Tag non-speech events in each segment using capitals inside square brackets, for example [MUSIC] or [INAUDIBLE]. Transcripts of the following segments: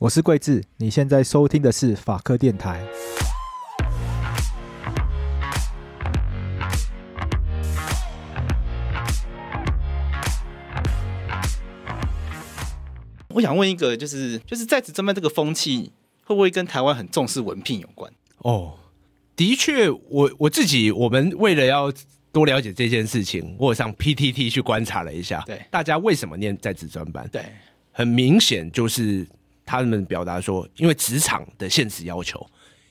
我是桂智，你现在收听的是法科电台。我想问一个，就是就是在职专班这个风气，会不会跟台湾很重视文聘有关？哦，的确，我我自己，我们为了要多了解这件事情，我上 PTT 去观察了一下，对，大家为什么念在职专班？对，很明显就是。他们表达说，因为职场的现实要求，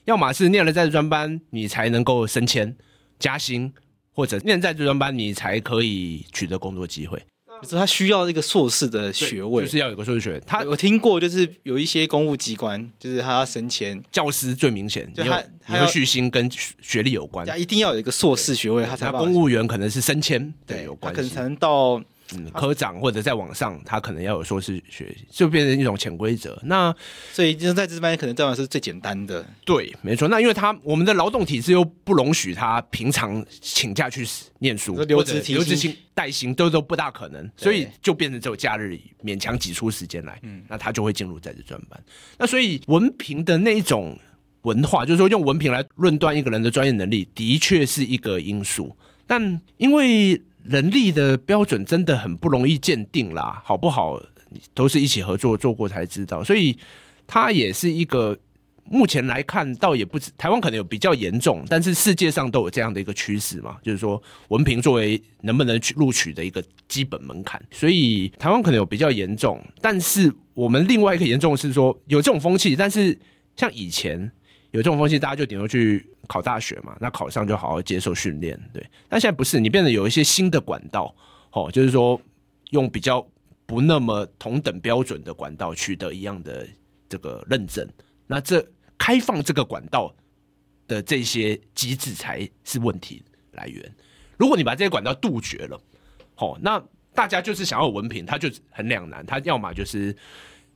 要么是念了在职专班，你才能够升迁加薪，或者念在职专班，你才可以取得工作机会。就是他需要一个硕士的学位，就是要有个硕士学位。他我听过，就是有一些公务机关，就是他要升迁，教师最明显，就他他要续薪跟学历有关，他一定要有一个硕士学位，他才。公务员可能是升迁对有关他，可能才能到。嗯，科长或者在网上，他可能要有硕士学，就变成一种潜规则。那所以就是在这班可能这样是最简单的。对，没错。那因为他我们的劳动体制又不容许他平常请假去念书，留职留职薪带薪都都不大可能，所以就变成只有假日勉强挤出时间来。嗯，那他就会进入在职专班。那所以文凭的那一种文化，就是说用文凭来论断一个人的专业能力，的确是一个因素。但因为人力的标准真的很不容易鉴定啦，好不好？都是一起合作做过才知道，所以它也是一个目前来看，倒也不止台湾可能有比较严重，但是世界上都有这样的一个趋势嘛，就是说文凭作为能不能去录取的一个基本门槛，所以台湾可能有比较严重，但是我们另外一个严重是说有这种风气，但是像以前。有这种风气，大家就顶多去考大学嘛，那考上就好好接受训练，对。但现在不是，你变得有一些新的管道，哦，就是说用比较不那么同等标准的管道取得一样的这个认证，那这开放这个管道的这些机制才是问题来源。如果你把这些管道杜绝了，哦，那大家就是想要文凭，他就很两难，他要么就是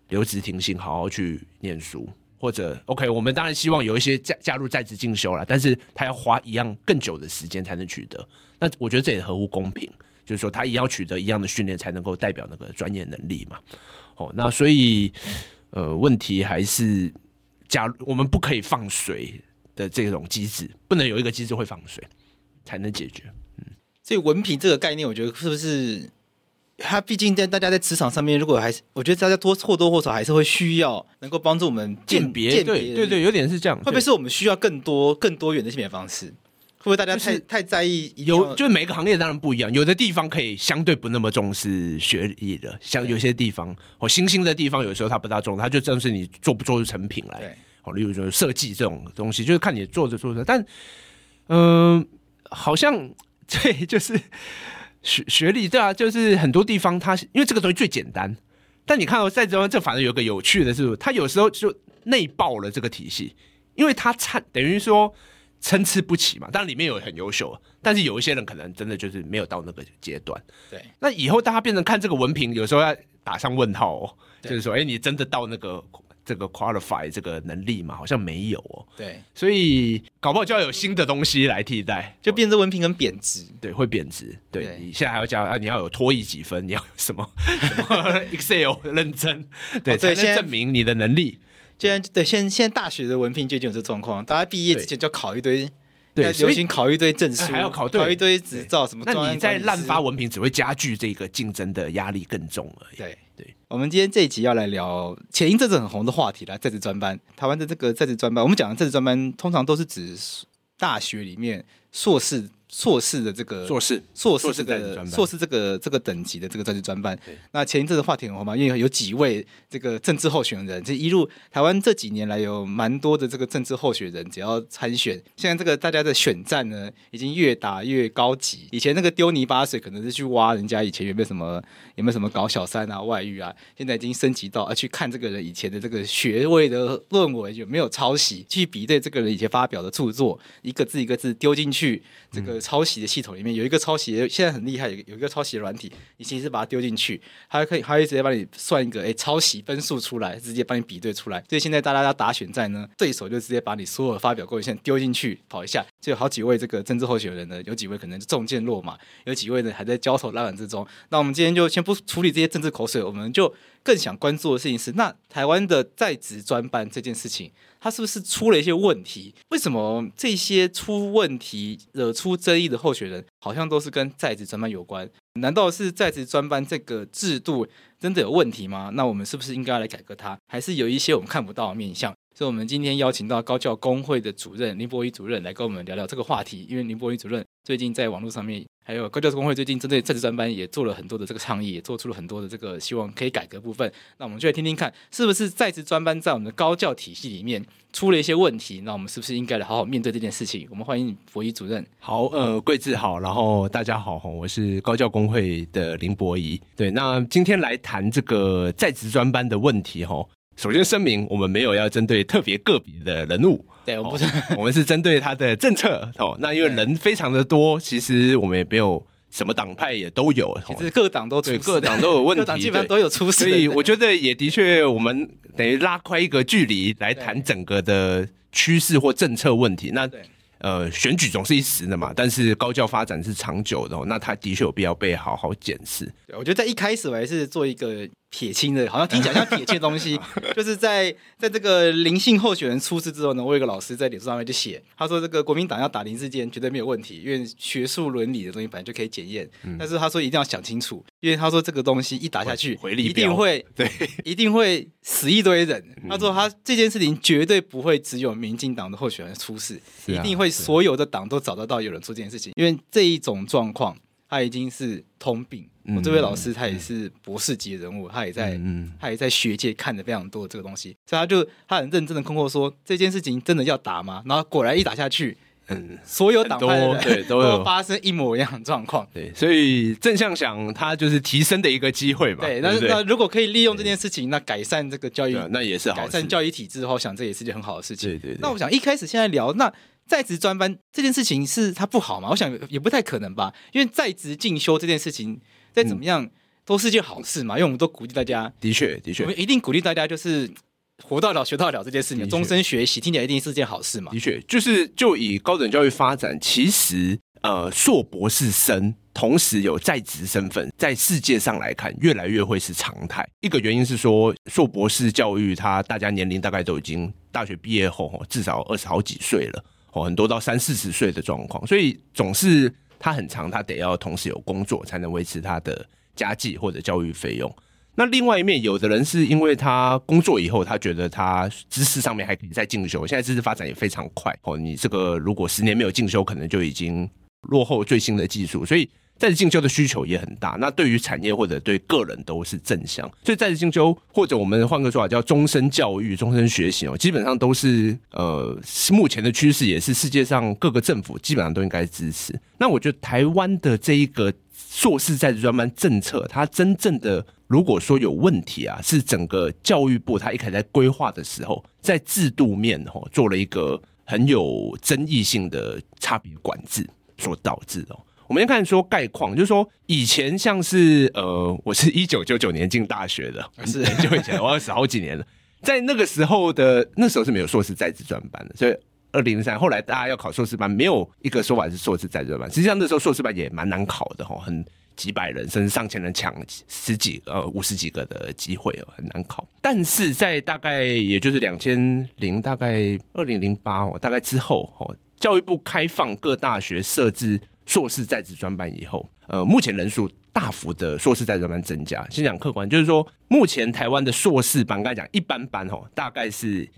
留职停薪，好好去念书。或者，OK，我们当然希望有一些加加入在职进修了，但是他要花一样更久的时间才能取得。那我觉得这也合乎公平，就是说他也要取得一样的训练才能够代表那个专业能力嘛。哦，那所以，呃，问题还是，假如我们不可以放水的这种机制，不能有一个机制会放水才能解决。嗯，所以文凭这个概念，我觉得是不是？他毕竟在大家在职场上面，如果还是我觉得大家多或多或少还是会需要能够帮助我们鉴别，对对对，有点是这样。会不会是我们需要更多更多元的鉴别方式？会不会大家太、就是、太在意？有，就是每个行业当然不一样，有的地方可以相对不那么重视学历的，像有些地方或新兴的地方，有时候它不大重，它就正是你做不做出成品来。对，哦，例如说设计这种东西，就是看你做着做着，但嗯、呃，好像 [LAUGHS] 对，就是。学学历对啊，就是很多地方它因为这个东西最简单，但你看到在这这反而有个有趣的是，它有时候就内爆了这个体系，因为它参等于说参差不齐嘛。当然里面有很优秀，但是有一些人可能真的就是没有到那个阶段。对，那以后大家变成看这个文凭，有时候要打上问号哦，就是说，哎，你真的到那个。这个 qualify 这个能力嘛，好像没有哦。对，所以搞不好就要有新的东西来替代，就变成文凭很贬值。对，会贬值。对，对你现在还要加啊，你要有脱译几分，你要有什么，[LAUGHS] 什么 Excel 认真，对，才能证明你的能力。现在对，现现在大学的文凭就已经有这状况，大家毕业之前就要考一堆，对，流行考一堆证书，还要考考一堆执照什么。那你在滥发文凭，只会加剧这个竞争的压力更重而已。对对。我们今天这一集要来聊前一阵子很红的话题啦，在职专班。台湾的这个在职专班，我们讲的在职专班通常都是指大学里面硕士。硕士的这个硕士，硕士这个硕士这个这个等级的这个在职专班，那前一阵子话题很红嘛，因为有几位这个政治候选人，这一路台湾这几年来有蛮多的这个政治候选人，只要参选，现在这个大家的选战呢，已经越打越高级。以前那个丢泥巴水，可能是去挖人家以前有没有什么有没有什么搞小三啊、外遇啊，现在已经升级到啊去看这个人以前的这个学位的论文有没有抄袭，去比对这个人以前发表的著作，一个字一个字丢进去这个。抄袭的系统里面有一个抄袭，现在很厉害，有有一个抄袭软体，你其实把它丢进去，它可以，它会直接帮你算一个诶抄袭分数出来，直接帮你比对出来。所以现在大家要打选战呢，对手就直接把你所有发表过的线丢进去跑一下，就有好几位这个政治候选人呢，有几位可能中箭落马，有几位呢还在焦头烂额之中。那我们今天就先不处理这些政治口水，我们就更想关注的事情是，那台湾的在职专班这件事情，它是不是出了一些问题？为什么这些出问题、惹出争议的候选人，好像都是跟在职专班有关？难道是在职专班这个制度真的有问题吗？那我们是不是应该来改革它？还是有一些我们看不到的面向？所以，我们今天邀请到高教工会的主任林博仪主任来跟我们聊聊这个话题。因为林博仪主任最近在网络上面，还有高教工会最近针对在职专班也做了很多的这个倡议，也做出了很多的这个希望可以改革部分。那我们就来听听看，是不是在职专班在我们的高教体系里面出了一些问题？那我们是不是应该来好好面对这件事情？我们欢迎博仪主任。好，呃，贵志好，然后大家好，我是高教工会的林博仪。对，那今天来谈这个在职专班的问题，哈。首先声明，我们没有要针对特别个别的人物，对，我们不是，[LAUGHS] 我们是针对他的政策哦。那因为人非常的多，其实我们也没有什么党派也都有，其实各党都对各党都有问题，[LAUGHS] 各党基本上都有出事。所以我觉得也的确，我们等于拉开一个距离来谈整个的趋势或政策问题。那呃，选举总是一时的嘛，但是高教发展是长久的，那他的确有必要被好好检视。对，我觉得在一开始我还是做一个。撇清的，好像听起来像撇清的东西，[LAUGHS] 就是在在这个林姓候选人出事之后呢，我有一个老师在脸书上面就写，他说这个国民党要打林志坚绝对没有问题，因为学术伦理的东西本来就可以检验，嗯、但是他说一定要想清楚，因为他说这个东西一打下去，一定会对，一定会死一堆人。他说他这件事情绝对不会只有民进党的候选人出事，一定会所有的党都找得到有人做这件事情，因为这一种状况。他已经是通病。我这位老师他也是博士级的人物，他也在，他也在学界看的非常多的这个东西，所以他就他很认真的困惑说，这件事情真的要打吗？然后果然一打下去，嗯，所有党派对都有发生一模一样的状况。对，所以正向想，他就是提升的一个机会嘛。对，那那如果可以利用这件事情，那改善这个教育，那也是好。改善教育体制的话，我想这也是件很好的事情。对对。那我想一开始现在聊那。在职专班这件事情是它不好吗？我想也不太可能吧，因为在职进修这件事情再怎么样都是件好事嘛，因为我们都鼓励大家，的确的确，我们一定鼓励大家就是活到老学到老这件事情，终身学习听起来一定是件好事嘛。的确，就是就以高等教育发展，其实呃硕博士生同时有在职身份，在世界上来看越来越会是常态。一个原因是说硕博士教育，他大家年龄大概都已经大学毕业后至少二十好几岁了。哦，很多到三四十岁的状况，所以总是他很长，他得要同时有工作才能维持他的家计或者教育费用。那另外一面，有的人是因为他工作以后，他觉得他知识上面还可以再进修。现在知识发展也非常快，哦，你这个如果十年没有进修，可能就已经落后最新的技术，所以。在职进修的需求也很大，那对于产业或者对个人都是正向，所以在职进修或者我们换个说法叫终身教育、终身学习哦，基本上都是呃目前的趋势，也是世界上各个政府基本上都应该支持。那我觉得台湾的这一个硕士在职专班政策，它真正的如果说有问题啊，是整个教育部它一开始在规划的时候，在制度面哦做了一个很有争议性的差别管制所导致的。我们先看说概况，就是说以前像是呃，我是一九九九年进大学的，是 [LAUGHS] 很久以前，我二十好几年了。在那个时候的那时候是没有硕士在职专班的，所以二零零三后来大家要考硕士班，没有一个说法是硕士在职专班。实际上那时候硕士班也蛮难考的哈，很几百人甚至上千人抢十几呃五十几个的机会哦，很难考。但是在大概也就是两千零大概二零零八哦，大概之后哦，教育部开放各大学设置。硕士在职专班以后，呃，目前人数大幅的硕士在职专班增加。先讲客观，就是说，目前台湾的硕士班，刚才讲一般班哦，大概是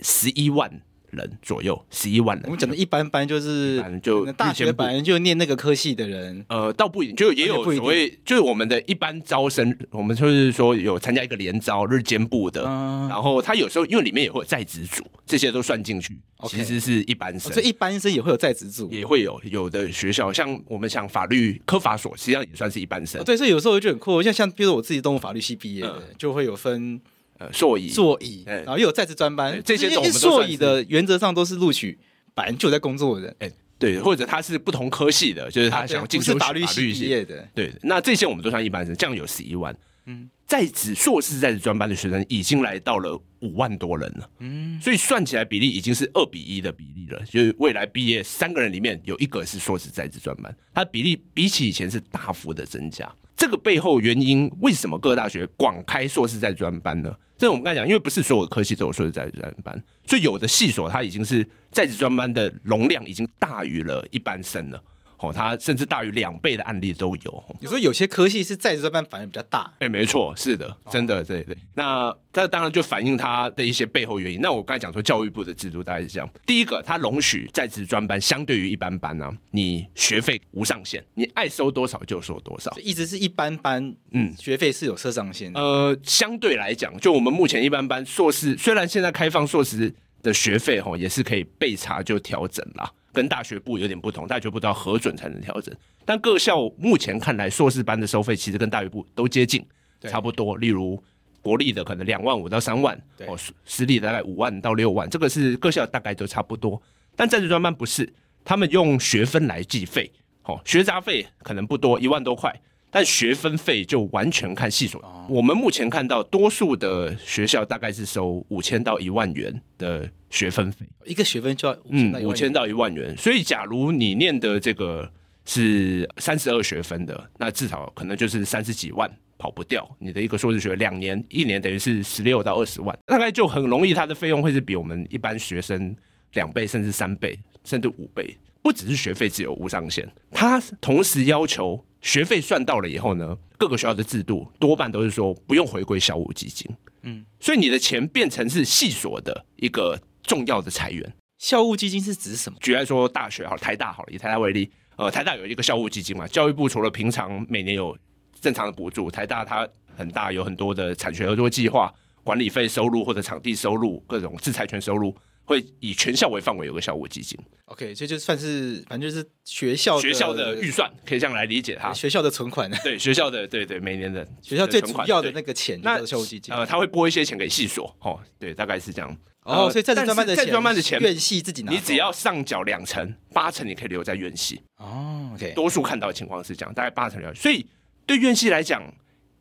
十一万。人左右，十一万人。我们讲的一般般就是就大学本来就念那个科系的人，呃，倒不一定，就也有所谓，就是我们的一般招生，我们就是说有参加一个联招日间部的，嗯、然后他有时候因为里面也会有在职组，这些都算进去，其实是一般生，所以一般生也会有在职组，也会有有的学校，像我们像法律科法所，实际上也算是一般生。对，所以有时候就很酷，像像比如说我自己动物法律系毕业的，嗯、就会有分。呃，硕乙，硕乙，然后又有在职专班，这些种座椅的原则上都是录取本来就在工作的人，哎，对，或者他是不同科系的，就是他想进修法律系毕业的，对，那这些我们都算一般生，这样有十一万，嗯，在职硕士在职专班的学生已经来到了五万多人了，嗯，所以算起来比例已经是二比一的比例了，就是未来毕业三个人里面有一个是硕士在职专班，它的比例比起以前是大幅的增加。这个背后原因，为什么各个大学广开硕士在专班呢？这我们刚才讲，因为不是所有的科系都有硕士在专班，所以有的系所它已经是在职专班的容量已经大于了一般生了。哦，它甚至大于两倍的案例都有。你说有些科系是在职专班反应比较大？哎，没错，是的，真的，对对。那这当然就反映它的一些背后原因。那我刚才讲说，教育部的制度大概是这样：第一个，它容许在职专班相对于一般班呢、啊，你学费无上限，你爱收多少就收多少。一直是一般班，嗯，学费是有设上限的。呃，相对来讲，就我们目前一般班硕士，虽然现在开放硕士的学费哈，也是可以被查就调整啦。跟大学部有点不同，大学部都要核准才能调整，但各校目前看来，硕士班的收费其实跟大学部都接近，差不多。例如国立的可能两万五到三万，哦，私立大概五万到六万，这个是各校大概都差不多。但在职专班不是，他们用学分来计费，哦，学杂费可能不多，一万多块。但学分费就完全看系所。我们目前看到，多数的学校大概是收五千到一万元的学分费，一个学分就要嗯五千到一万元。所以，假如你念的这个是三十二学分的，那至少可能就是三十几万跑不掉。你的一个硕士学两年，一年等于是十六到二十万，大概就很容易，它的费用会是比我们一般学生两倍，甚至三倍，甚至五倍。不只是学费只有无上限，它同时要求。学费算到了以后呢，各个学校的制度多半都是说不用回归校务基金，嗯，所以你的钱变成是系所的一个重要的财源。校务基金是指什么？举例来说，大学好，台大好了，以台大为例，呃，台大有一个校务基金嘛，教育部除了平常每年有正常的补助，台大它很大，有很多的产学合作计划、管理费收入或者场地收入、各种制裁权收入。会以全校为范围有个校务基金，OK，这就算是反正就是学校学校的预算，可以这样来理解它。学校的存款，对学校的对对每年的学校最主要的那个钱，那校务基金，呃，他会拨一些钱给系所，哦，对，大概是这样。哦，所以在职专班的在职专班的钱，院系自己拿，你只要上缴两成，八成你可以留在院系。哦，OK，多数看到的情况是这样，大概八成留。所以对院系来讲，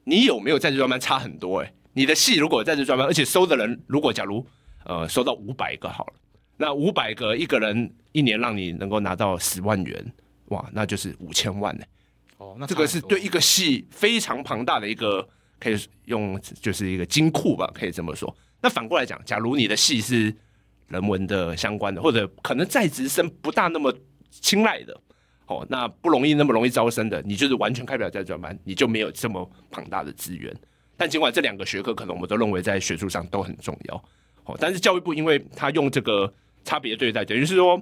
你有没有在职专班差很多？哎，你的系如果在职专班，而且收的人如果假如呃收到五百个好了。那五百个一个人一年让你能够拿到十万元，哇，那就是五千万呢。哦，那这个是对一个系非常庞大的一个，可以用就是一个金库吧，可以这么说。那反过来讲，假如你的系是人文的相关的，或者可能在职生不大那么青睐的，哦，那不容易那么容易招生的，你就是完全开不了在专班，你就没有这么庞大的资源。但尽管这两个学科可能我们都认为在学术上都很重要，哦，但是教育部因为他用这个。差别对待，等于是说，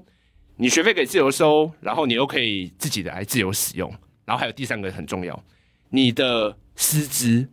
你学费可以自由收，然后你又可以自己的来自由使用，然后还有第三个很重要，你的师资，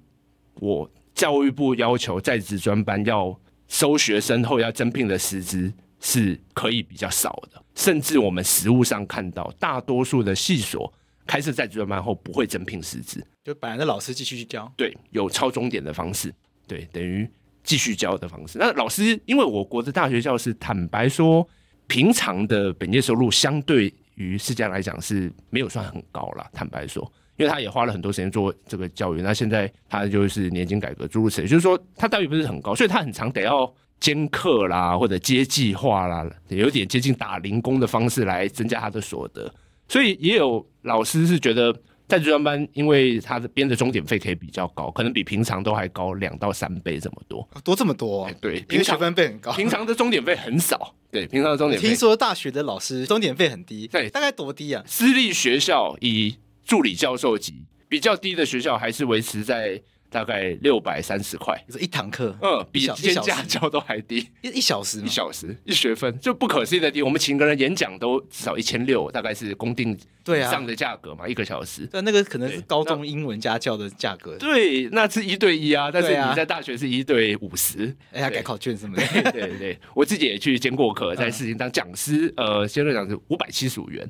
我教育部要求在职专班要收学生后要增聘的师资是可以比较少的，甚至我们实务上看到，大多数的系所开设在职专班后不会增聘师资，就本来的老师继续去教，对，有超终点的方式，对，等于。继续教的方式。那老师，因为我国的大学教师，坦白说，平常的本业收入相对于世界来讲是没有算很高了。坦白说，因为他也花了很多时间做这个教育。那现在他就是年金改革诸如此类，就是说他待遇不是很高，所以他很常得要兼课啦，或者接计划啦，有点接近打零工的方式来增加他的所得。所以也有老师是觉得。在职专班，因为他的编的终点费可以比较高，可能比平常都还高两到三倍这么多，多这么多、啊？对，平常学分费很高，平常的终点费很少。对，平常的终点费。听说大学的老师终点费很低，对，大概多低啊？私立学校以助理教授级，比较低的学校还是维持在。大概六百三十块，是一堂课，嗯，比兼家教都还低，一一小时，一小时一学分。就不可思议的低。我们请个人演讲都至少一千六，大概是公定对啊。上的价格嘛，一个小时。但那个可能是高中英文家教的价格。对，那是一对一啊，但是你在大学是一对五十，哎呀，改考卷什么的。[LAUGHS] 对对对，我自己也去兼过课，在事情当讲师，呃，兼任讲是五百七十五元。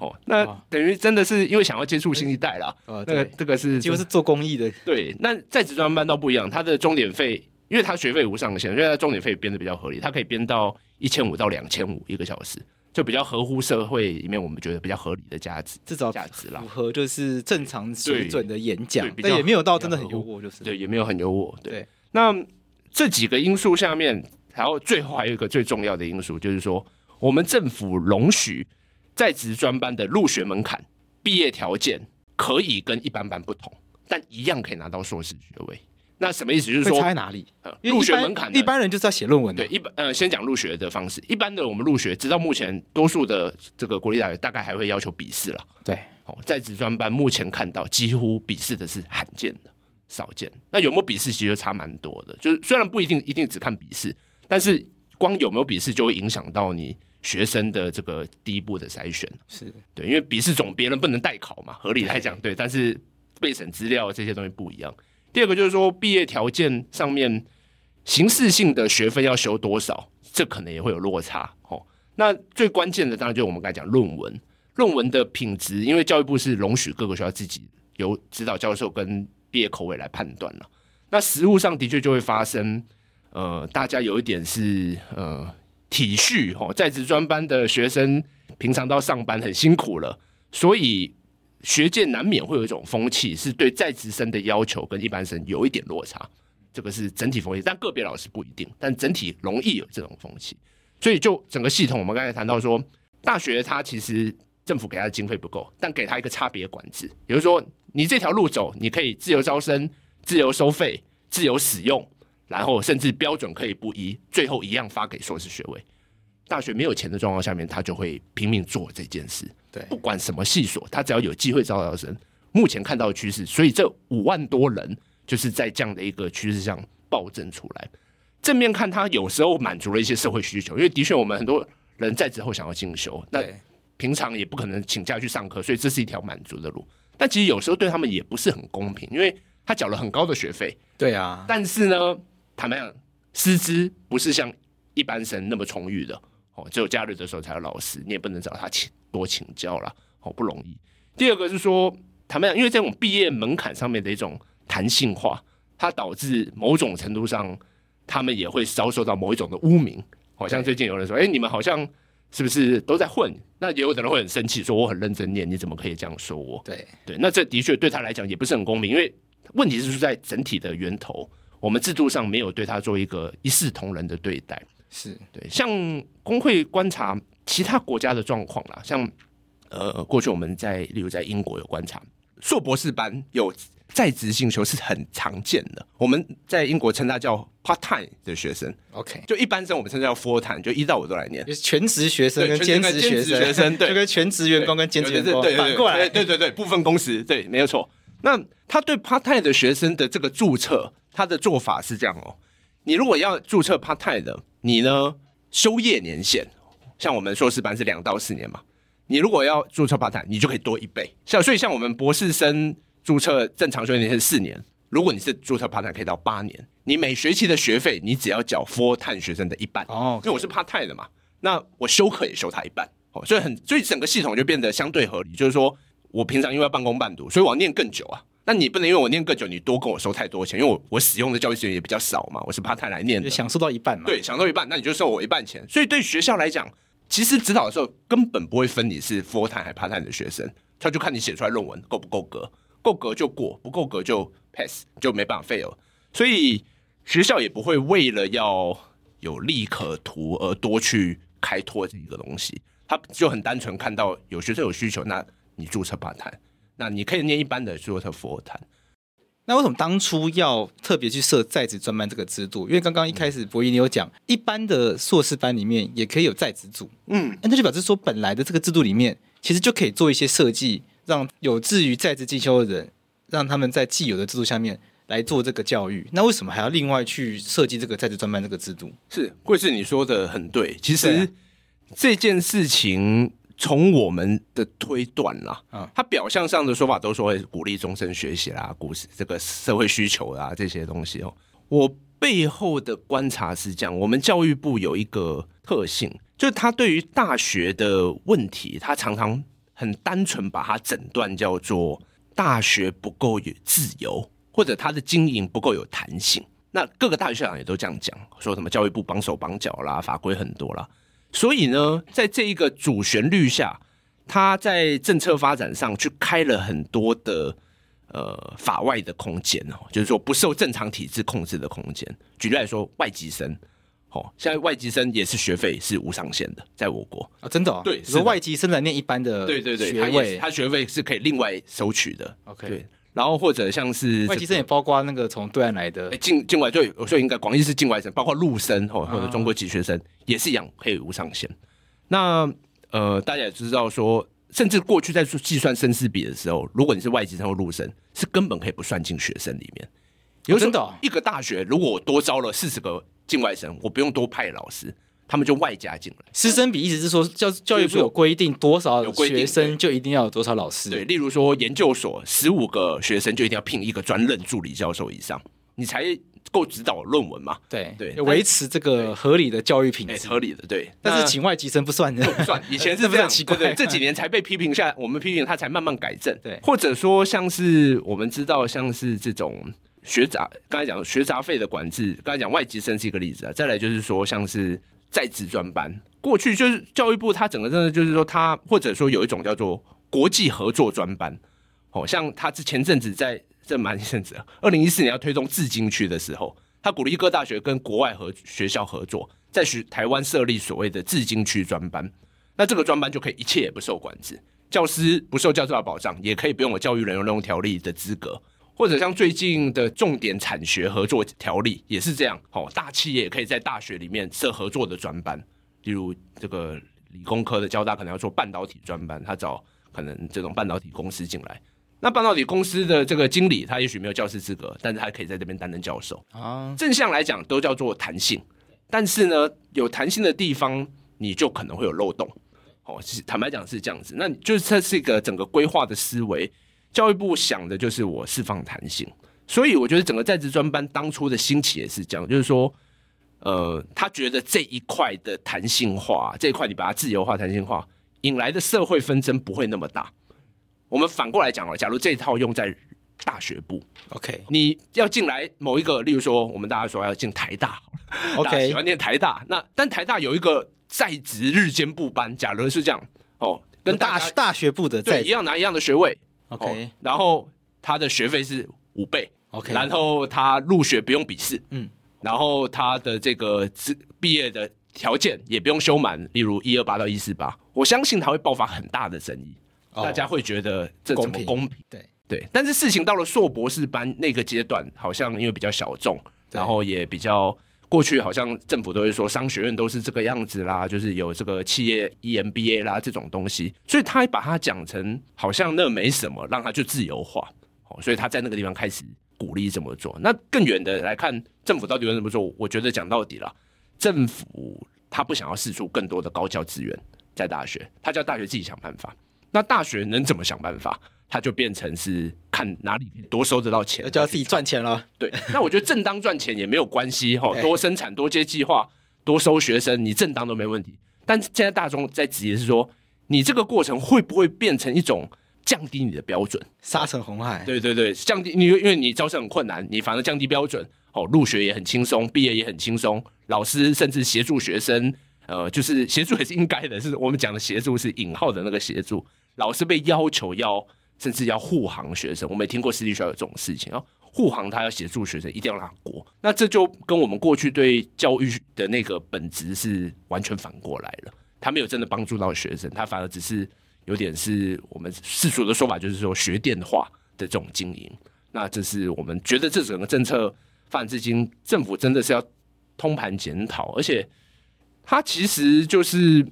哦，那等于真的是因为想要接触新一代啦。呃，那个这个是几乎是做公益的。对，那在职专班倒不一样，他的钟点费，因为他学费无上限，所以他钟点费编的比较合理，他可以编到一千五到两千五一个小时，就比较合乎社会里面我们觉得比较合理的价值，至少价值啦，符合就是正常水准的演讲，但也没有到真的很优渥，就是对，也没有很优渥。对，对那这几个因素下面，然后最后还有一个最重要的因素，就是说我们政府容许在职专班的入学门槛、毕业条件可以跟一般班不同，但一样可以拿到硕士学位。那什么意思？就是说差在哪里？呃入学门槛，一般人就是要写论文的。对，一般呃，先讲入学的方式。一般的我们入学，直到目前，多数的这个国立大学大概还会要求笔试了。对，哦，在职专班目前看到几乎笔试的是罕见的、少见。那有没有笔试，其实差蛮多的。就是虽然不一定一定只看笔试，但是光有没有笔试就会影响到你学生的这个第一步的筛选。是对，因为笔试总别人不能代考嘛，合理来讲对，但是备审资料这些东西不一样。第二个就是说，毕业条件上面形式性的学分要修多少，这可能也会有落差。哦，那最关键的当然就是我们刚才讲论文，论文的品质，因为教育部是容许各个学校自己由指导教授跟毕业口味来判断了。那实务上的确就会发生，呃，大家有一点是呃体恤哦，在职专班的学生平常到上班很辛苦了，所以。学界难免会有一种风气，是对在职生的要求跟一般生有一点落差，这个是整体风气，但个别老师不一定，但整体容易有这种风气。所以就整个系统，我们刚才谈到说，大学它其实政府给它的经费不够，但给它一个差别管制，比如说你这条路走，你可以自由招生、自由收费、自由使用，然后甚至标准可以不一，最后一样发给硕士学位。大学没有钱的状况下面，他就会拼命做这件事。对，不管什么系所，他只要有机会招到生，目前看到的趋势，所以这五万多人就是在这样的一个趋势上暴增出来。正面看，他有时候满足了一些社会需求，因为的确我们很多人在之后想要进修，那平常也不可能请假去上课，所以这是一条满足的路。但其实有时候对他们也不是很公平，因为他缴了很高的学费。对啊，但是呢，坦白讲，师资不是像一般生那么充裕的哦。只有假日的时候才有老师，你也不能找他请多请教了，哦不容易。第二个是说，他们因为这种毕业门槛上面的一种弹性化，它导致某种程度上，他们也会遭受到某一种的污名。好像最近有人说，哎、欸，你们好像是不是都在混？那也有的人会很生气，说我很认真念，你怎么可以这样说我？对对，那这的确对他来讲也不是很公平，因为问题是出在整体的源头，我们制度上没有对他做一个一视同仁的对待。是对，像工会观察其他国家的状况啦，像呃，过去我们在例如在英国有观察，硕博士班有在职进修是很常见的。我们在英国称它叫 part time 的学生，OK，就一般生我们称叫 full time，就一到五都来念，就是全职学生跟兼职学生，学生对，就跟全职员工跟兼职员工反过来，对对对，部分工时，对，没有错。那他对 part time 的学生的这个注册，他的做法是这样哦，你如果要注册 part time 的。你呢？修业年限，像我们硕士班是两到四年嘛。你如果要注册 part time，你就可以多一倍。像所以像我们博士生注册正常修业年限是四年，如果你是注册 part time，可以到八年。你每学期的学费，你只要缴 full time 学生的一半哦。因为我是 part time 的嘛，那我修课也修他一半。哦，所以很所以整个系统就变得相对合理。就是说我平常因为要半工半读，所以我要念更久啊。那你不能因为我念更久，你多跟我收太多钱，因为我我使用的教育资源也比较少嘛，我是 part time 来念的，享受到一半嘛。对，享受一半，那你就收我一半钱。所以对学校来讲，其实指导的时候根本不会分你是 full time 还 part time 的学生，他就看你写出来论文够不够格，够格就过，不够格就 pass，就没办法 fail。所以学校也不会为了要有利可图而多去开拓这一个东西，他就很单纯看到有学生有需求，那你注册 part time。那你可以念一般的说特佛坛，那为什么当初要特别去设在职专班这个制度？因为刚刚一开始博仪你有讲，一般的硕士班里面也可以有在职组，嗯，那就表示说本来的这个制度里面，其实就可以做一些设计，让有志于在职进修的人，让他们在既有的制度下面来做这个教育。那为什么还要另外去设计这个在职专班这个制度？是贵是你说的很对，其实这件事情。从我们的推断啦，啊，他表象上的说法都说会鼓励终身学习啦，鼓励这个社会需求啦这些东西哦。我背后的观察是这样，我们教育部有一个特性，就是他对于大学的问题，他常常很单纯把它诊断叫做大学不够有自由，或者他的经营不够有弹性。那各个大学校长也都这样讲，说什么教育部绑手绑脚啦，法规很多啦。所以呢，在这一个主旋律下，他在政策发展上去开了很多的呃法外的空间哦，就是说不受正常体制控制的空间。举例来说，外籍生。哦，现在外籍生也是学费是无上限的，在我国啊，真的哦，对，是外籍生来念一般的，对对对，学位，他学费是可以另外收取的。OK，对，然后或者像是外籍生也包括那个从对岸来的，境境外对，我说应该广义是境外生，包括陆生或或者中国籍学生也是一样可以无上限。那呃，大家也知道说，甚至过去在计算生死比的时候，如果你是外籍生或陆生，是根本可以不算进学生里面。有真的，一个大学如果我多招了四十个。境外生，我不用多派老师，他们就外加进来。师生比意思是说，教教育部有规定多少学生就一定要有多少老师。对，例如说研究所十五个学生就一定要聘一个专任助理教授以上，你才够指导论文嘛？对对，维持这个合理的教育品质，合理的对。但是请外籍生不算的，[LAUGHS] 不算。以前是 [LAUGHS] 非常奇怪，这几年才被批评下，我们批评他才慢慢改正。对，或者说像是我们知道，像是这种。学杂，刚才讲学杂费的管制，刚才讲外籍生是一个例子啊。再来就是说，像是在职专班，过去就是教育部它整个真的就是说，它或者说有一种叫做国际合作专班，哦，像他之前阵子在这蛮一阵子，二零一四年要推动自经区的时候，他鼓励各大学跟国外和学校合作，在学台湾设立所谓的自经区专班，那这个专班就可以一切也不受管制，教师不受教师法保障，也可以不用有教育人员用条例的资格。或者像最近的重点产学合作条例也是这样，哦，大企业也可以在大学里面设合作的专班，例如这个理工科的交大可能要做半导体专班，他找可能这种半导体公司进来，那半导体公司的这个经理他也许没有教师资格，但是他可以在这边担任教授啊。正向来讲都叫做弹性，但是呢，有弹性的地方你就可能会有漏洞，哦，坦白讲是这样子，那就是这是一个整个规划的思维。教育部想的就是我释放弹性，所以我觉得整个在职专班当初的兴起也是这样，就是说，呃，他觉得这一块的弹性化，这一块你把它自由化、弹性化，引来的社会纷争不会那么大。我们反过来讲哦，假如这一套用在大学部，OK，你要进来某一个，例如说我们大家说要进台大，OK，喜欢念台大，那但台大有一个在职日间部班，假如是这样，哦，跟大大学部的对一样拿一样的学位。OK，、哦、然后他的学费是五倍，OK，然后他入学不用笔试，嗯，然后他的这个毕业的条件也不用修满，例如一二八到一四八，我相信他会爆发很大的争议，哦、大家会觉得这怎么公平？公平？对。对，但是事情到了硕博士班那个阶段，好像因为比较小众，然后也比较。过去好像政府都会说商学院都是这个样子啦，就是有这个企业 EMBA 啦这种东西，所以他把它讲成好像那没什么，让他就自由化，所以他在那个地方开始鼓励这么做。那更远的来看，政府到底为什么做？我觉得讲到底了，政府他不想要释出更多的高教资源在大学，他叫大学自己想办法。那大学能怎么想办法？他就变成是看哪里多收得到钱，就要自己赚钱了。对，那我觉得正当赚钱也没有关系 [LAUGHS] 哈，多生产、多接计划、多收学生，你正当都没问题。但现在大众在质疑是说，你这个过程会不会变成一种降低你的标准，沙尘红海？对对对，降低你，因为你招生很困难，你反而降低标准，哦，入学也很轻松，毕业也很轻松，老师甚至协助学生，呃，就是协助也是应该的，是我们讲的协助是引号的那个协助，老师被要求要。甚至要护航学生，我没听过私立学校有这种事情啊。护航他要协助学生，一定要让他过。那这就跟我们过去对教育的那个本质是完全反过来了。他没有真的帮助到学生，他反而只是有点是我们世俗的说法，就是说学电化的这种经营。那这是我们觉得这整个政策发展至今，政府真的是要通盘检讨，而且他其实就是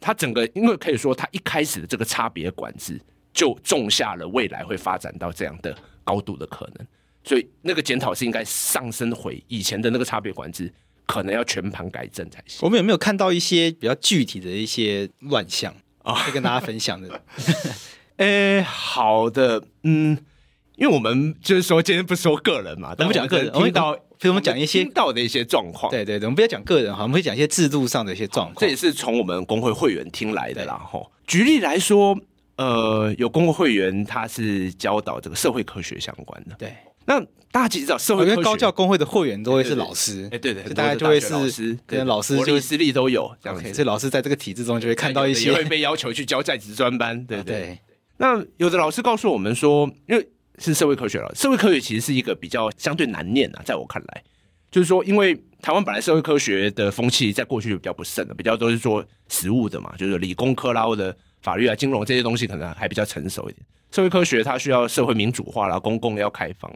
他整个，因为可以说他一开始的这个差别管制。就种下了未来会发展到这样的高度的可能，所以那个检讨是应该上升回以前的那个差别管制，可能要全盘改正才行。我们有没有看到一些比较具体的一些乱象啊？会跟大家分享的？哎、欸，好的，嗯，因为我们就是说今天不说个人嘛，我们讲个人，听到，所以我们讲一些听到的一些状况。对对对，我们不要讲个人哈，我们会讲一些制度上的一些状况。这也是从我们工会会员听来的啦。吼，举例来说。呃，有工会会员，他是教导这个社会科学相关的。对，那大家其实知道，社会科学因为高教工会的会员都会是老师，哎，对对，大家就会是老师，跟老师就私立都有这样子，所以老师在这个体制中就会看到一些，也会被要求去教在职专班，对对。对那有的老师告诉我们说，因为是社会科学了，社会科学其实是一个比较相对难念啊，在我看来，就是说，因为台湾本来社会科学的风气在过去就比较不盛的，比较都是做实务的嘛，就是理工科啦或者法律啊、金融这些东西可能还比较成熟一点。社会科学它需要社会民主化啦，公共要开放，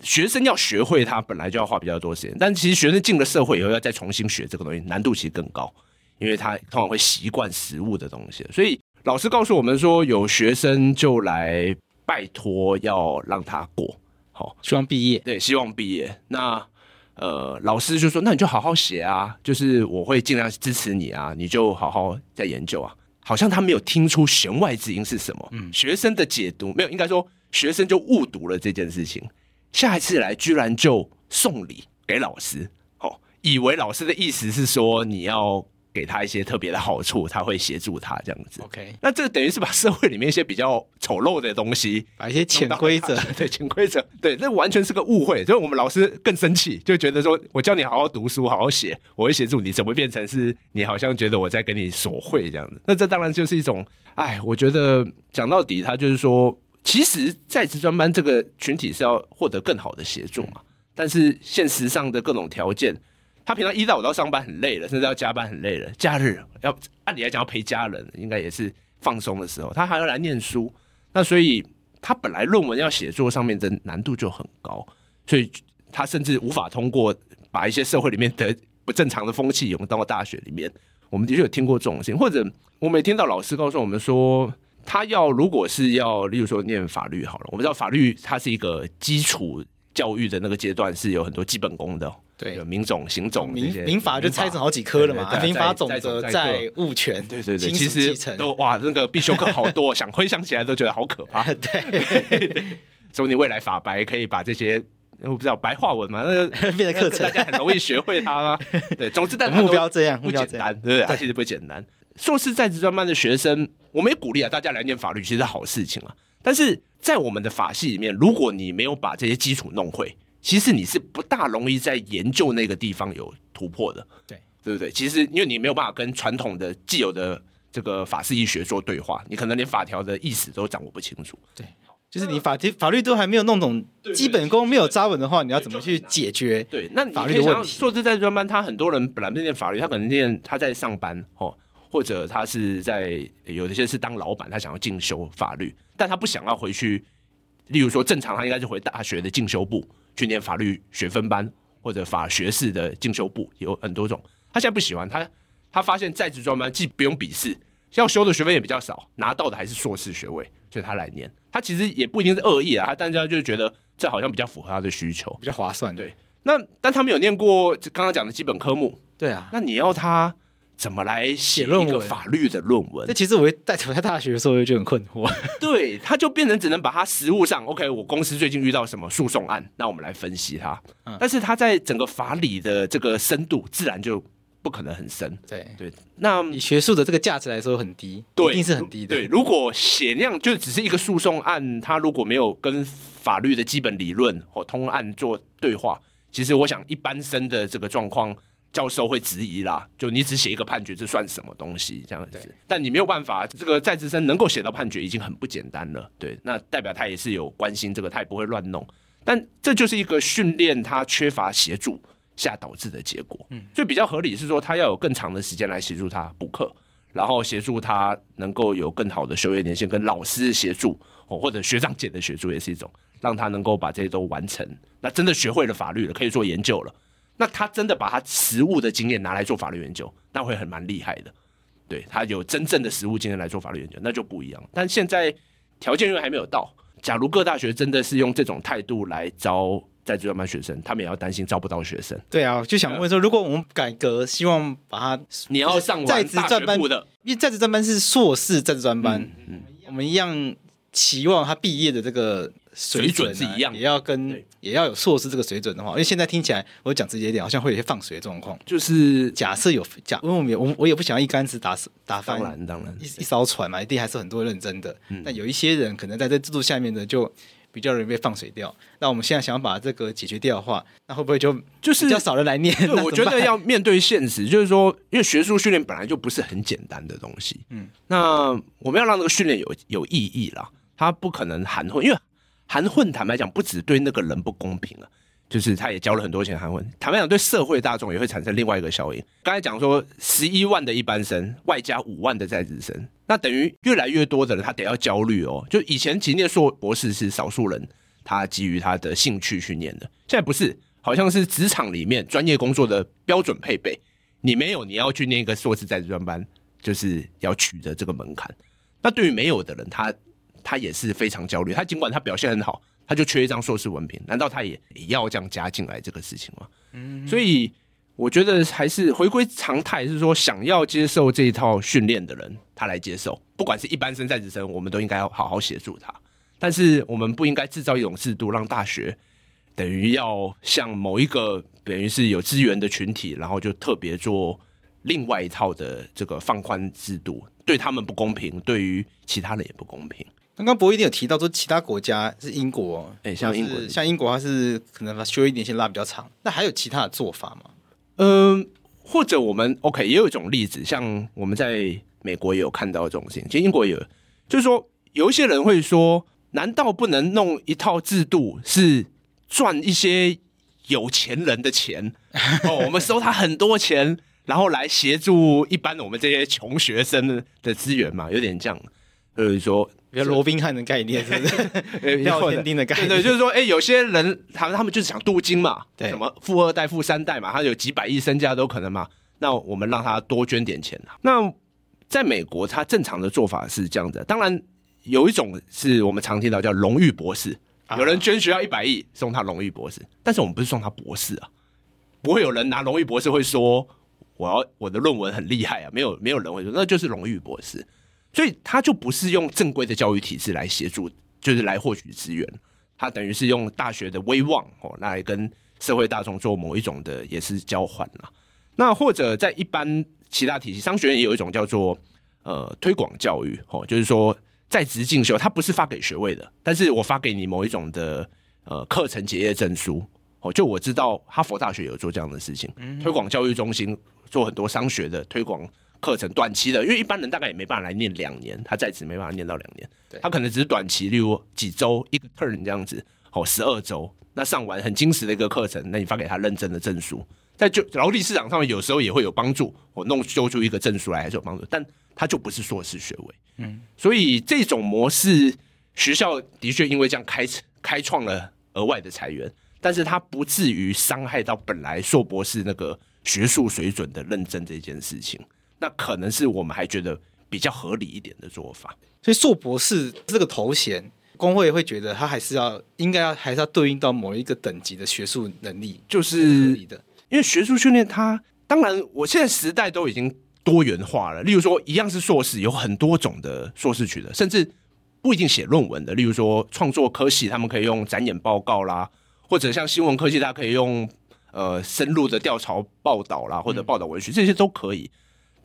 学生要学会它本来就要花比较多时间，但其实学生进了社会以后要再重新学这个东西，难度其实更高，因为他通常会习惯实物的东西，所以。老师告诉我们说，有学生就来拜托要让他过，好，希望毕业。对，希望毕业。那呃，老师就说，那你就好好写啊，就是我会尽量支持你啊，你就好好再研究啊。好像他没有听出弦外之音是什么，嗯，学生的解读没有，应该说学生就误读了这件事情。下一次来，居然就送礼给老师，哦，以为老师的意思是说你要。给他一些特别的好处，他会协助他这样子。OK，那这等于是把社会里面一些比较丑陋的东西，把一些潜规则，[LAUGHS] 对潜规则，对，这完全是个误会。就是我们老师更生气，就觉得说我教你好好读书，好好写，我会协助你，怎么变成是你好像觉得我在跟你索贿这样子？那这当然就是一种，哎，我觉得讲到底，他就是说，其实在职专班这个群体是要获得更好的协助嘛，但是现实上的各种条件。他平常一到五都上班很累了，甚至要加班很累了。假日要按理来讲要陪家人，应该也是放松的时候。他还要来念书，那所以他本来论文要写作上面的难度就很高，所以他甚至无法通过把一些社会里面的不正常的风气涌到大学里面。我们的确有听过这种事情，或者我们也听到老师告诉我们说，他要如果是要，例如说念法律好了，我们知道法律它是一个基础教育的那个阶段，是有很多基本功的。对，有民种、刑种、民民法就拆成好几科了嘛。民法总则、债务权，对对对，其实都哇，那个必修课好多，[LAUGHS] 想回想起来都觉得好可怕。[LAUGHS] 对，所以你未来法白可以把这些我不知道白话文嘛，那个变成课程，大家很容易学会它吗？[LAUGHS] 对，总之但目标这样，目标这样，对不对？它其实不简单。硕士在职专班的学生，我们也鼓励啊，大家来念法律，其实是好事情啊。但是在我们的法系里面，如果你没有把这些基础弄会，其实你是不大容易在研究那个地方有突破的，对对不对？其实因为你没有办法跟传统的既有的这个法式医学做对话，你可能连法条的意思都掌握不清楚。对，就是你法律法律都还没有弄懂，基本功没有扎稳的话，你要怎么去解决？对，那法律的问题。硕士在专班，他很多人本来不念法律，他可能念他在上班哦，或者他是在有一些是当老板，他想要进修法律，但他不想要回去。例如说，正常他应该是回大学的进修部。去念法律学分班或者法学士的进修部有很多种，他现在不喜欢他，他发现在职专班既不用笔试，要修的学分也比较少，拿到的还是硕士学位，所以他来念。他其实也不一定是恶意啊，他大家就觉得这好像比较符合他的需求，比较划算。对，那但他没有念过刚刚讲的基本科目，对啊，那你要他。怎么来写论文？法律的论文？那其实我在我在大学的时候就很困惑。[LAUGHS] 对，他就变成只能把它实务上，OK，我公司最近遇到什么诉讼案，那我们来分析它。嗯、但是它在整个法理的这个深度，自然就不可能很深。对对，那以学术的这个价值来说很低，对，一定是很低的。对，如果写那样就只是一个诉讼案，它如果没有跟法律的基本理论或通案做对话，其实我想一般生的这个状况。教授会质疑啦，就你只写一个判决，这算什么东西？这样子，但你没有办法，这个在职生能够写到判决已经很不简单了。对，那代表他也是有关心这个，他也不会乱弄。但这就是一个训练他缺乏协助下导致的结果。嗯，所以比较合理是说，他要有更长的时间来协助他补课，然后协助他能够有更好的修业年限，跟老师协助哦，或者学长姐的协助也是一种，让他能够把这些都完成。那真的学会了法律了，可以做研究了。那他真的把他实务的经验拿来做法律研究，那会很蛮厉害的。对，他有真正的实务经验来做法律研究，那就不一样。但现在条件因为还没有到，假如各大学真的是用这种态度来招在职专班学生，他们也要担心招不到学生。对啊，就想问说，如果我们改革，希望把他你要上在职专班的，因为在职专班是硕士在职专班，嗯，嗯我们一样期望他毕业的这个。水准是一样，也要跟也要有硕士这个水准的话，因为现在听起来，我讲直接一点，好像会有些放水的状况。就是假设有假，因为我们我我也不想要一竿子打死打翻，当然当然一一艘船嘛，一定还是很多认真的。嗯、但有一些人可能在这制度下面呢就比较容易被放水掉。那我们现在想要把这个解决掉的话，那会不会就就是比较少人来念？对，我觉得要面对现实，就是说，因为学术训练本来就不是很简单的东西。嗯，那我们要让这个训练有有意义啦，他不可能含混，因为含混坦白讲，不只对那个人不公平啊。就是他也交了很多钱，含混。坦白讲，对社会大众也会产生另外一个效应。刚才讲说，十一万的一般生，外加五万的在职生，那等于越来越多的人他得要焦虑哦。就以前其实念硕博士是少数人，他基于他的兴趣去念的，现在不是，好像是职场里面专业工作的标准配备。你没有，你要去念一个硕士在职专班，就是要取得这个门槛。那对于没有的人，他他也是非常焦虑。他尽管他表现很好。他就缺一张硕士文凭，难道他也也要这样加进来这个事情吗？嗯，所以我觉得还是回归常态，是说想要接受这一套训练的人，他来接受，不管是一般生、在职生，我们都应该要好好协助他。但是我们不应该制造一种制度，让大学等于要向某一个等于是有资源的群体，然后就特别做另外一套的这个放宽制度，对他们不公平，对于其他人也不公平。刚刚博一定有提到说，其他国家是英国，哎、欸，像英国，像英国，它是可能把修一年限拉比较长。那还有其他的做法吗？嗯、呃，或者我们 OK 也有一种例子，像我们在美国也有看到这种事情，其实英国也有，就是说有一些人会说，难道不能弄一套制度，是赚一些有钱人的钱？[LAUGHS] 哦，我们收他很多钱，然后来协助一般我们这些穷学生的资源嘛？有点这样，就是说。比较罗宾汉的概念，是不是？要天丁的概念，对，对，就是说，哎、欸，有些人他们他们就是想镀金嘛，对，什么富二代、富三代嘛，他有几百亿身价都可能嘛。那我们让他多捐点钱。那在美国，他正常的做法是这样子。当然，有一种是我们常听到叫荣誉博士，有人捐学校一百亿送他荣誉博士，但是我们不是送他博士啊，不会有人拿荣誉博士会说我要我的论文很厉害啊，没有没有人会说，那就是荣誉博士。所以他就不是用正规的教育体制来协助，就是来获取资源，他等于是用大学的威望哦，来跟社会大众做某一种的也是交换了。那或者在一般其他体系，商学院也有一种叫做呃推广教育哦，就是说在职进修，它不是发给学位的，但是我发给你某一种的呃课程结业证书哦。就我知道哈佛大学有做这样的事情，推广教育中心做很多商学的推广。课程短期的，因为一般人大概也没办法来念两年，他在职没办法念到两年，他可能只是短期，例如几周一个 turn 这样子，哦，十二周，那上完很精实的一个课程，那你发给他认证的证书，在就劳力市场上面有时候也会有帮助，我弄修出一个证书来还是有帮助，但他就不是硕士学位，嗯，所以这种模式学校的确因为这样开开创了额外的财源，但是他不至于伤害到本来硕博士那个学术水准的认证这件事情。那可能是我们还觉得比较合理一点的做法。所以硕博士这个头衔，工会会觉得他还是要应该要还是要对应到某一个等级的学术能力，就是的。因为学术训练，它当然我现在时代都已经多元化了。例如说，一样是硕士，有很多种的硕士取得，甚至不一定写论文的。例如说，创作科系他们可以用展演报告啦，或者像新闻科技，它可以用呃深入的调查报道啦，或者报道文学，这些都可以。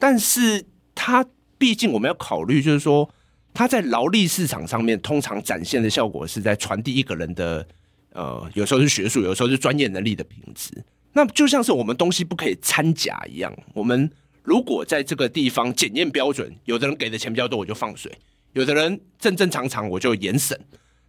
但是它毕竟我们要考虑，就是说，它在劳力市场上面通常展现的效果是在传递一个人的呃，有时候是学术，有时候是专业能力的品质。那就像是我们东西不可以掺假一样，我们如果在这个地方检验标准，有的人给的钱比较多，我就放水；有的人正正常常，我就严审。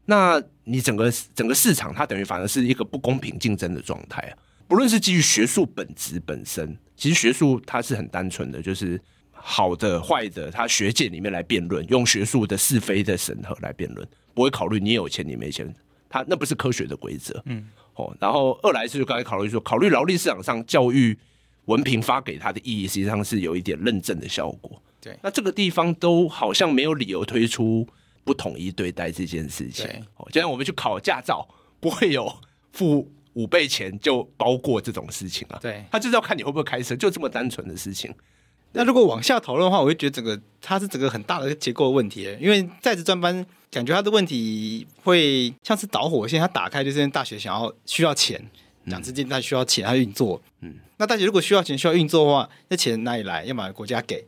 那你整个整个市场，它等于反而是一个不公平竞争的状态啊。不论是基于学术本质本身，其实学术它是很单纯的，就是好的坏的，它学界里面来辩论，用学术的是非的审核来辩论，不会考虑你有钱你没钱，它那不是科学的规则。嗯，哦，然后二来是就刚才考虑说，考虑劳力市场上教育文凭发给它的意义，实际上是有一点认证的效果。对，那这个地方都好像没有理由推出不统一对待这件事情。哦，就像我们去考驾照，不会有付。五倍钱就包过这种事情啊？对，他就是要看你会不会开车，就这么单纯的事情。那如果往下讨论的话，我会觉得整个它是整个很大的一个结构问题，因为在职专班感觉它的问题会像是导火线，它打开就是大学想要需要钱，讲之间它需要钱，它运作。嗯，那大学如果需要钱需要运作的话，那钱哪里来？要么国家给，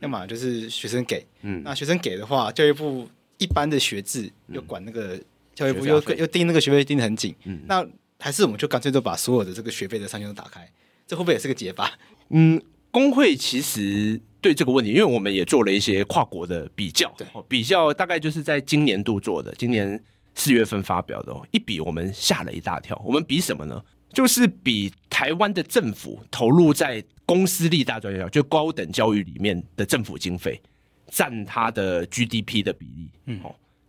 要么就是学生给。嗯，那学生给的话，教育部一般的学制又管那个。教育部又又盯那个学费盯得很紧，嗯，那还是我们就干脆就把所有的这个学费的上限都打开，这会不会也是个解法？嗯，工会其实对这个问题，因为我们也做了一些跨国的比较，对，比较大概就是在今年度做的，今年四月份发表的，一比我们吓了一大跳。我们比什么呢？就是比台湾的政府投入在公私立大专院校，就高等教育里面的政府经费占它的 GDP 的比例，嗯，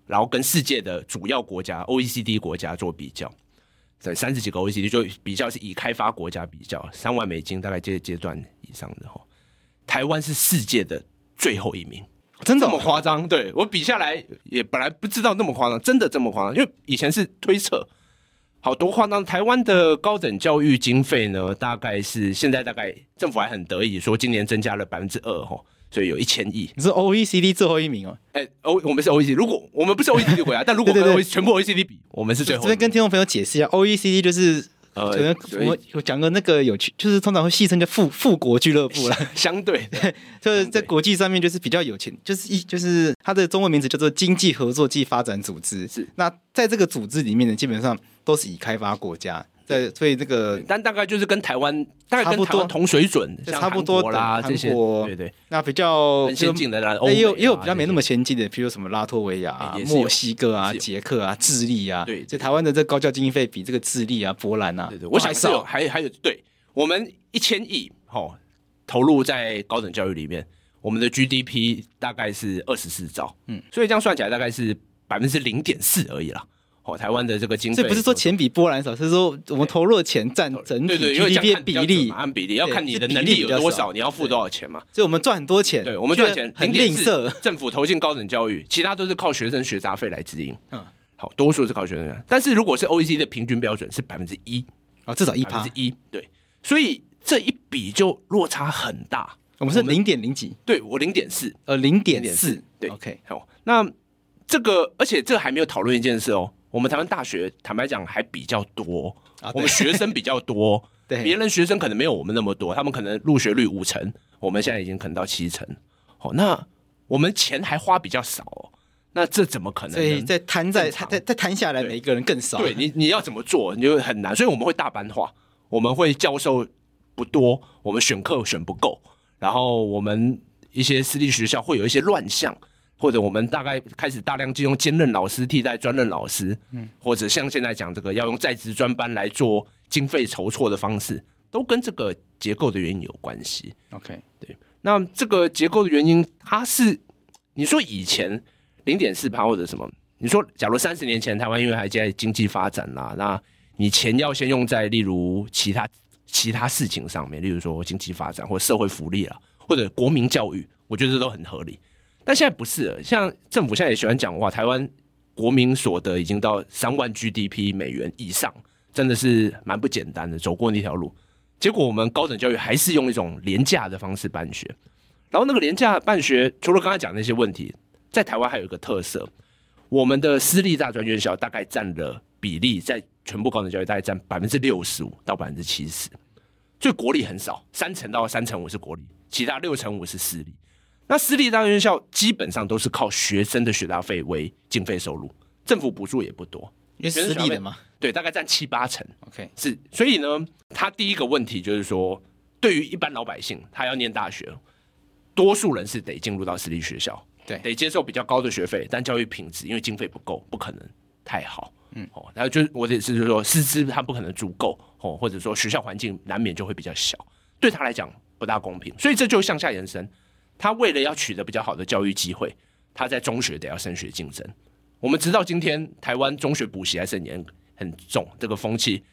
然后跟世界的主要国家 OECD 国家做比较，在三十几个 OECD 就比较是以开发国家比较，三万美金大概这个阶段以上的哈，台湾是世界的最后一名，真的这么夸张？对，我比下来也本来不知道那么夸张，真的这么夸张，因为以前是推测。好多夸张，台湾的高等教育经费呢，大概是现在大概政府还很得意说今年增加了百分之二哈，所以有一千亿。你是 OECD 最后一名哦？哎，O 我们是 OECD，如果我们不是 OECD 回来，[LAUGHS] 但如果跟全部 OECD 比，我们是最后。这边跟听众朋友解释一下，OECD 就是呃，我我讲个那个有趣，就是通常会戏称叫富富国俱乐部了，相 [LAUGHS] 对 [LAUGHS] 对，就是在国际上面就是比较有钱，就是一就是它的中文名字叫做经济合作暨发展组织。是，那在这个组织里面呢，基本上。都是已开发国家，在所以这个，但大概就是跟台湾大概跟台湾同水准，差不多啦。这些对对，那比较先进的啦，也有也有比较没那么先进的，比如什么拉脱维亚、墨西哥啊、捷克啊、智利啊。对，这台湾的这高教经费比这个智利啊、波兰啊，对对我想是有还还有对，我们一千亿哦投入在高等教育里面，我们的 GDP 大概是二十四兆，嗯，所以这样算起来大概是百分之零点四而已啦。哦，台湾的这个经费，这不是说钱比波兰少，是说我们投入的钱占整体 GDP 比例，按比例要看你的能力有多少，你要付多少钱嘛。所以我们赚很多钱，对，我们赚钱很吝啬，政府投进高等教育，其他都是靠学生学杂费来支应。嗯，好，多数是靠学生。但是如果是 OECD 的平均标准是百分之一啊，至少一趴，一对，所以这一比就落差很大。我们是零点零几，对我零点四，呃，零点四，对，OK，好，那这个而且这还没有讨论一件事哦。我们台湾大学坦白讲还比较多，啊、我们学生比较多，[LAUGHS] 对，别人学生可能没有我们那么多，他们可能入学率五成，我们现在已经可能到七成，好，那我们钱还花比较少，哦，那这怎么可能？所以再摊在再再摊下来，每一个人更少，对，对你你要怎么做，你就很难，所以我们会大班化，我们会教授不多，我们选课选不够，然后我们一些私立学校会有一些乱象。或者我们大概开始大量就用兼任老师替代专任老师，嗯，或者像现在讲这个要用在职专班来做经费筹措的方式，都跟这个结构的原因有关系。OK，对，那这个结构的原因，它是你说以前零点四趴或者什么？你说假如三十年前台湾因为还在经济发展啦，那你钱要先用在例如其他其他事情上面，例如说经济发展或社会福利啊，或者国民教育，我觉得这都很合理。但现在不是，像政府现在也喜欢讲哇，台湾国民所得已经到三万 GDP 美元以上，真的是蛮不简单的，走过那条路。结果我们高等教育还是用一种廉价的方式办学，然后那个廉价办学，除了刚才讲那些问题，在台湾还有一个特色，我们的私立大专院校大概占了比例，在全部高等教育大概占百分之六十五到百分之七十，所以国立很少，三成到三成五是国立，其他六成五是私立。那私立大学院校基本上都是靠学生的学杂费为经费收入，政府补助也不多，因为私立的嘛，对，大概占七八成。OK，是，所以呢，他第一个问题就是说，对于一般老百姓，他要念大学，多数人是得进入到私立学校，对，得接受比较高的学费，但教育品质因为经费不够，不可能太好。嗯，哦，然后就我的意思就是说，师资他不可能足够，哦，或者说学校环境难免就会比较小，对他来讲不大公平，所以这就向下延伸。他为了要取得比较好的教育机会，他在中学得要升学竞争。我们直到今天，台湾中学补习还是很严很重，这个风气。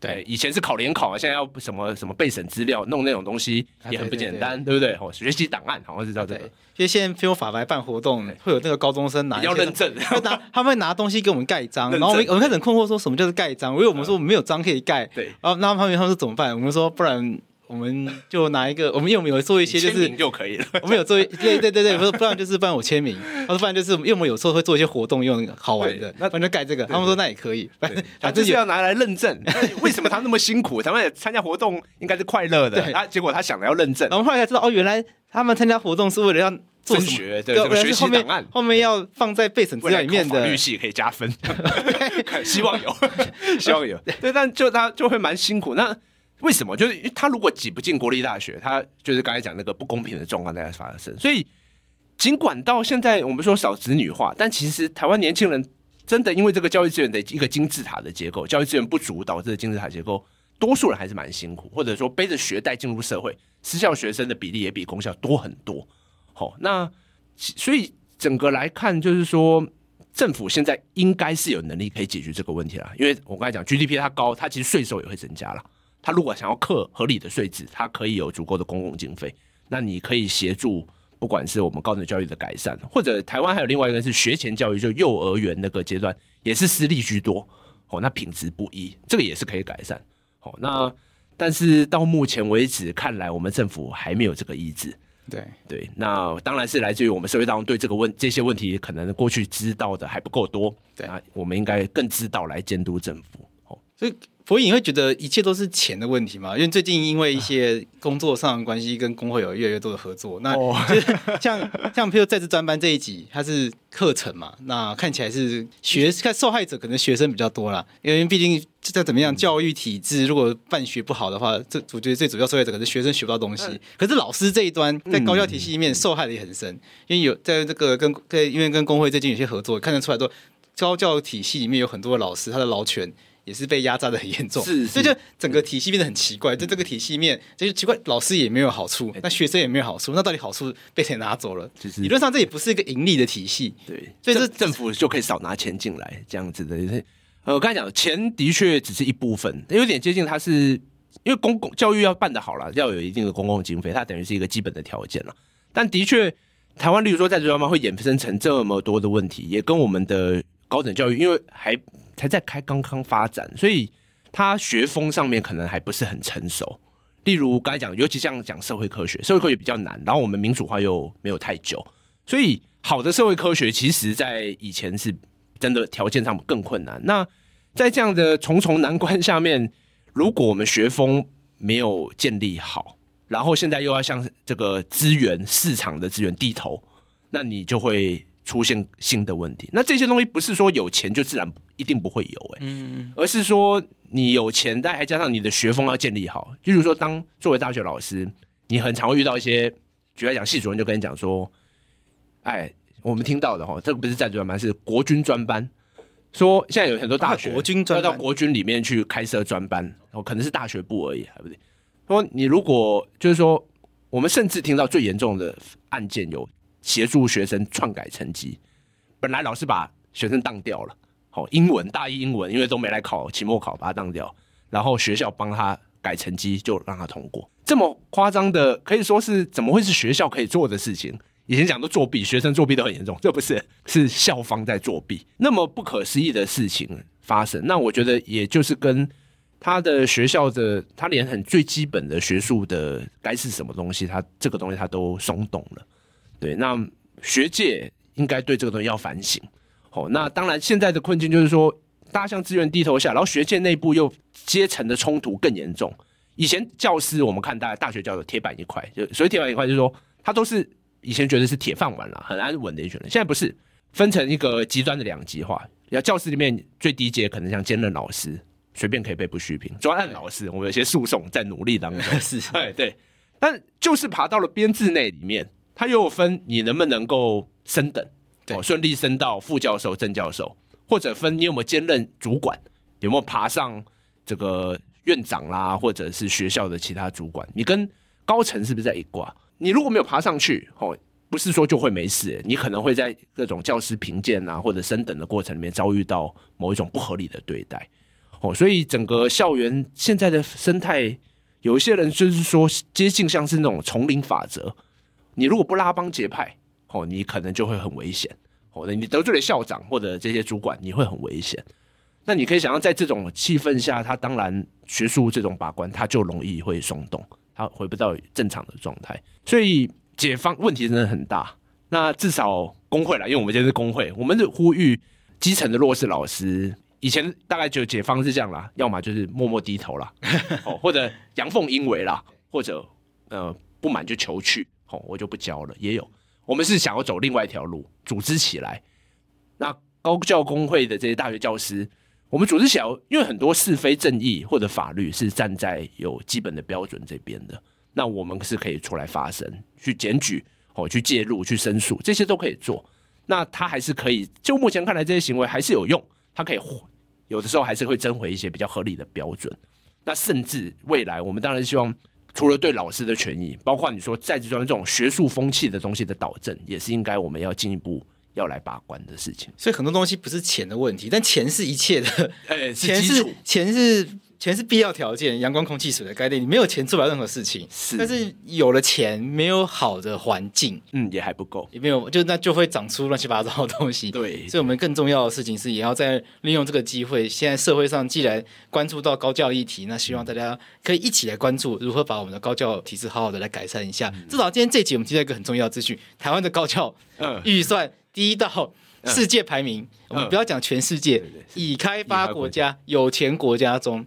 对，以前是考联考啊，现在要什么什么备审资料，弄那种东西也很不简单，啊、对，对，对，对不对？哦，学习档案好像是叫这个。因为现在非法白办活动，会有那个高中生拿要认证，[LAUGHS] 会拿他们会拿东西给我们盖章，然后我们我们开始很困惑，说什么叫做盖章？因为我们说我们没有章可以盖，对。然后那他们他们说怎么办？我们说不然。我们就拿一个，我们因为我们有做一些，就是就可以了。[LAUGHS] 我们有做一，对对对对，不不然就是不然我签名，他说不然就是因为我们有时候会做一些活动，用好玩的，那反正盖这个，他们说那也可以，[LAUGHS] 反正反正是要拿来认证。为什么他那么辛苦？他们参加活动应该是快乐的，他结果他想着要认证，然后后来才知道哦，原来他们参加活动是为了要做升学对这个学习档案，后面要放在备审资料里面的法律系可以加分，[LAUGHS] 希望有，希望有。对，但就他就会蛮辛苦。那为什么？就是他如果挤不进国立大学，他就是刚才讲那个不公平的状况在发生。所以，尽管到现在我们说少子女化，但其实台湾年轻人真的因为这个教育资源的一个金字塔的结构，教育资源不足导致的金字塔结构，多数人还是蛮辛苦，或者说背着学贷进入社会，私校学生的比例也比公校多很多。好，那所以整个来看，就是说政府现在应该是有能力可以解决这个问题了。因为我刚才讲 GDP 它高，它其实税收也会增加了。他如果想要课合理的税制，他可以有足够的公共经费。那你可以协助，不管是我们高等教育的改善，或者台湾还有另外一个是学前教育，就幼儿园那个阶段也是私立居多。哦，那品质不一，这个也是可以改善。哦，那但是到目前为止看来，我们政府还没有这个意志。对对，那当然是来自于我们社会当中对这个问这些问题可能过去知道的还不够多，对啊，我们应该更知道来监督政府。哦，所以柏吟你会觉得一切都是钱的问题吗？因为最近因为一些工作上的关系，跟工会有越来越多的合作。那就是像像譬如在职专班这一集，它是课程嘛，那看起来是学看受害者可能学生比较多啦，因为毕竟再怎么样教育体制如果办学不好的话，这我觉得最主要受害者可能是学生学不到东西。可是老师这一端在高教体系里面受害的也很深，因为有在这个跟跟因为跟工会最近有些合作，看得出来说高教体系里面有很多的老师他的劳权。也是被压榨的很严重，是，是，所以就整个体系变得很奇怪。在这个体系面，就是奇怪，老师也没有好处，那学生也没有好处，那到底好处被谁拿走了？就是理论上这也不是一个盈利的体系，对，所以这政府就可以少拿钱进来，这样子的。呃，我刚才讲，钱的确只是一部分，有点接近，它是因为公共教育要办得好了，要有一定的公共经费，它等于是一个基本的条件了。但的确，台湾例如说在这方面会衍生成这么多的问题，也跟我们的高等教育，因为还。才在开刚刚发展，所以他学风上面可能还不是很成熟。例如刚才讲，尤其像讲社会科学，社会科学比较难，然后我们民主化又没有太久，所以好的社会科学其实在以前是真的条件上更困难。那在这样的重重难关下面，如果我们学风没有建立好，然后现在又要向这个资源市场的资源低头，那你就会。出现新的问题，那这些东西不是说有钱就自然一定不会有哎、而是说你有钱，但还加上你的学风要建立好。就比如说，当作为大学老师，你很常会遇到一些，举例来讲，系主任就跟你讲说，哎，我们听到的哈，这个不是在职专班，是国军专班，说现在有很多大学国军专要到国军里面去开设专班，哦，可能是大学部而已，还不对？说你如果就是说，我们甚至听到最严重的案件有。协助学生篡改成绩，本来老师把学生当掉了，好，英文大一英文，因为都没来考期末考，把他当掉，然后学校帮他改成绩，就让他通过。这么夸张的，可以说是怎么会是学校可以做的事情？以前讲的作弊，学生作弊都很严重，这不是，是校方在作弊。那么不可思议的事情发生，那我觉得也就是跟他的学校的，他连很最基本的学术的该是什么东西，他这个东西他都松动了。对，那学界应该对这个东西要反省。哦，那当然，现在的困境就是说，大家向资源低头下，然后学界内部又阶层的冲突更严重。以前教师，我们看大家大学教的铁板一块，就所以铁板一块就是说，他都是以前觉得是铁饭碗了，很安稳的一群人。现在不是，分成一个极端的两极化。要教室里面最低阶可能像兼任老师，随便可以被不虚评；专案老师，我们有些诉讼在努力当中。[LAUGHS] 是，对对。但就是爬到了编制内里面。他又分你能不能够升等，哦，顺利升到副教授、正教授，或者分你有没有兼任主管，有没有爬上这个院长啦，或者是学校的其他主管，你跟高层是不是在一挂？你如果没有爬上去，哦，不是说就会没事，你可能会在各种教师评鉴啊或者升等的过程里面遭遇到某一种不合理的对待，哦，所以整个校园现在的生态，有一些人就是说接近像是那种丛林法则。你如果不拉帮结派，哦，你可能就会很危险。哦，你得罪了校长或者这些主管，你会很危险。那你可以想象，在这种气氛下，他当然学术这种把关，他就容易会松动，他回不到正常的状态。所以解方问题真的很大。那至少工会啦，因为我们现在是工会，我们是呼吁基层的弱势老师。以前大概就解方是这样啦，要么就是默默低头啦，哦，或者阳奉阴违啦，或者呃不满就求去。哦，我就不教了。也有，我们是想要走另外一条路，组织起来。那高教工会的这些大学教师，我们组织起来，因为很多是非正义或者法律是站在有基本的标准这边的，那我们是可以出来发声、去检举、哦，去介入、去申诉，这些都可以做。那他还是可以，就目前看来，这些行为还是有用，他可以有的时候还是会争回一些比较合理的标准。那甚至未来，我们当然希望，除了对老师的权益，包括你说在职专这种学术风气的东西的导正，也是应该我们要进一步要来把关的事情。所以很多东西不是钱的问题，但钱是一切的，欸、钱是钱是。钱是必要条件，阳光、空气、水的概念，你没有钱做不了任何事情。是，但是有了钱，没有好的环境，嗯，也还不够，也没有，就那就会长出乱七八糟的东西。对，所以我们更重要的事情是，也要在利用这个机会。现在社会上既然关注到高教议题，那希望大家可以一起来关注，如何把我们的高教体制好好的来改善一下。嗯、至少今天这集我们提到一个很重要的资讯：台湾的高教预算低到世界排名，嗯、我们不要讲全世界，嗯、已开发国家、有钱国家中。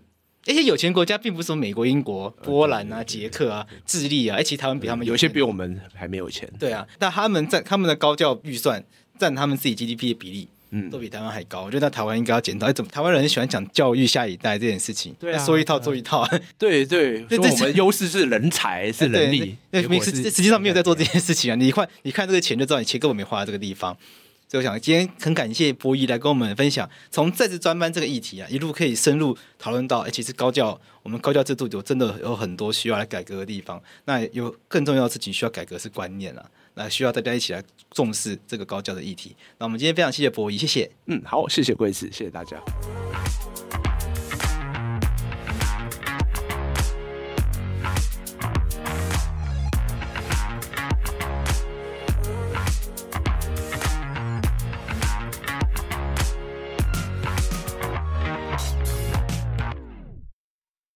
这些有钱国家并不是说美国、英国、波兰啊、捷克啊、智利啊，而且台湾比他们有，有些比我们还没有钱。对啊，但他们在他们的高教预算占他们自己 GDP 的比例，嗯，都比台湾还高。我觉得台湾应该要检讨。哎，怎么台湾人很喜欢讲教育下一代这件事情？对啊，说一套做一套。[LAUGHS] 对 [LAUGHS] 对，说我们优势是人才是人力，那实实际上没有在做这件事情啊。你看，你看这个钱就知道，你钱根本没花在这个地方。所以我想今天很感谢博仪来跟我们分享，从在职专班这个议题啊，一路可以深入讨论到，哎，其实高教我们高教制度有真的有很多需要来改革的地方。那有更重要的事情需要改革是观念啊，那需要大家一起来重视这个高教的议题。那我们今天非常谢谢博仪，谢谢。嗯，好，谢谢贵子，谢谢大家。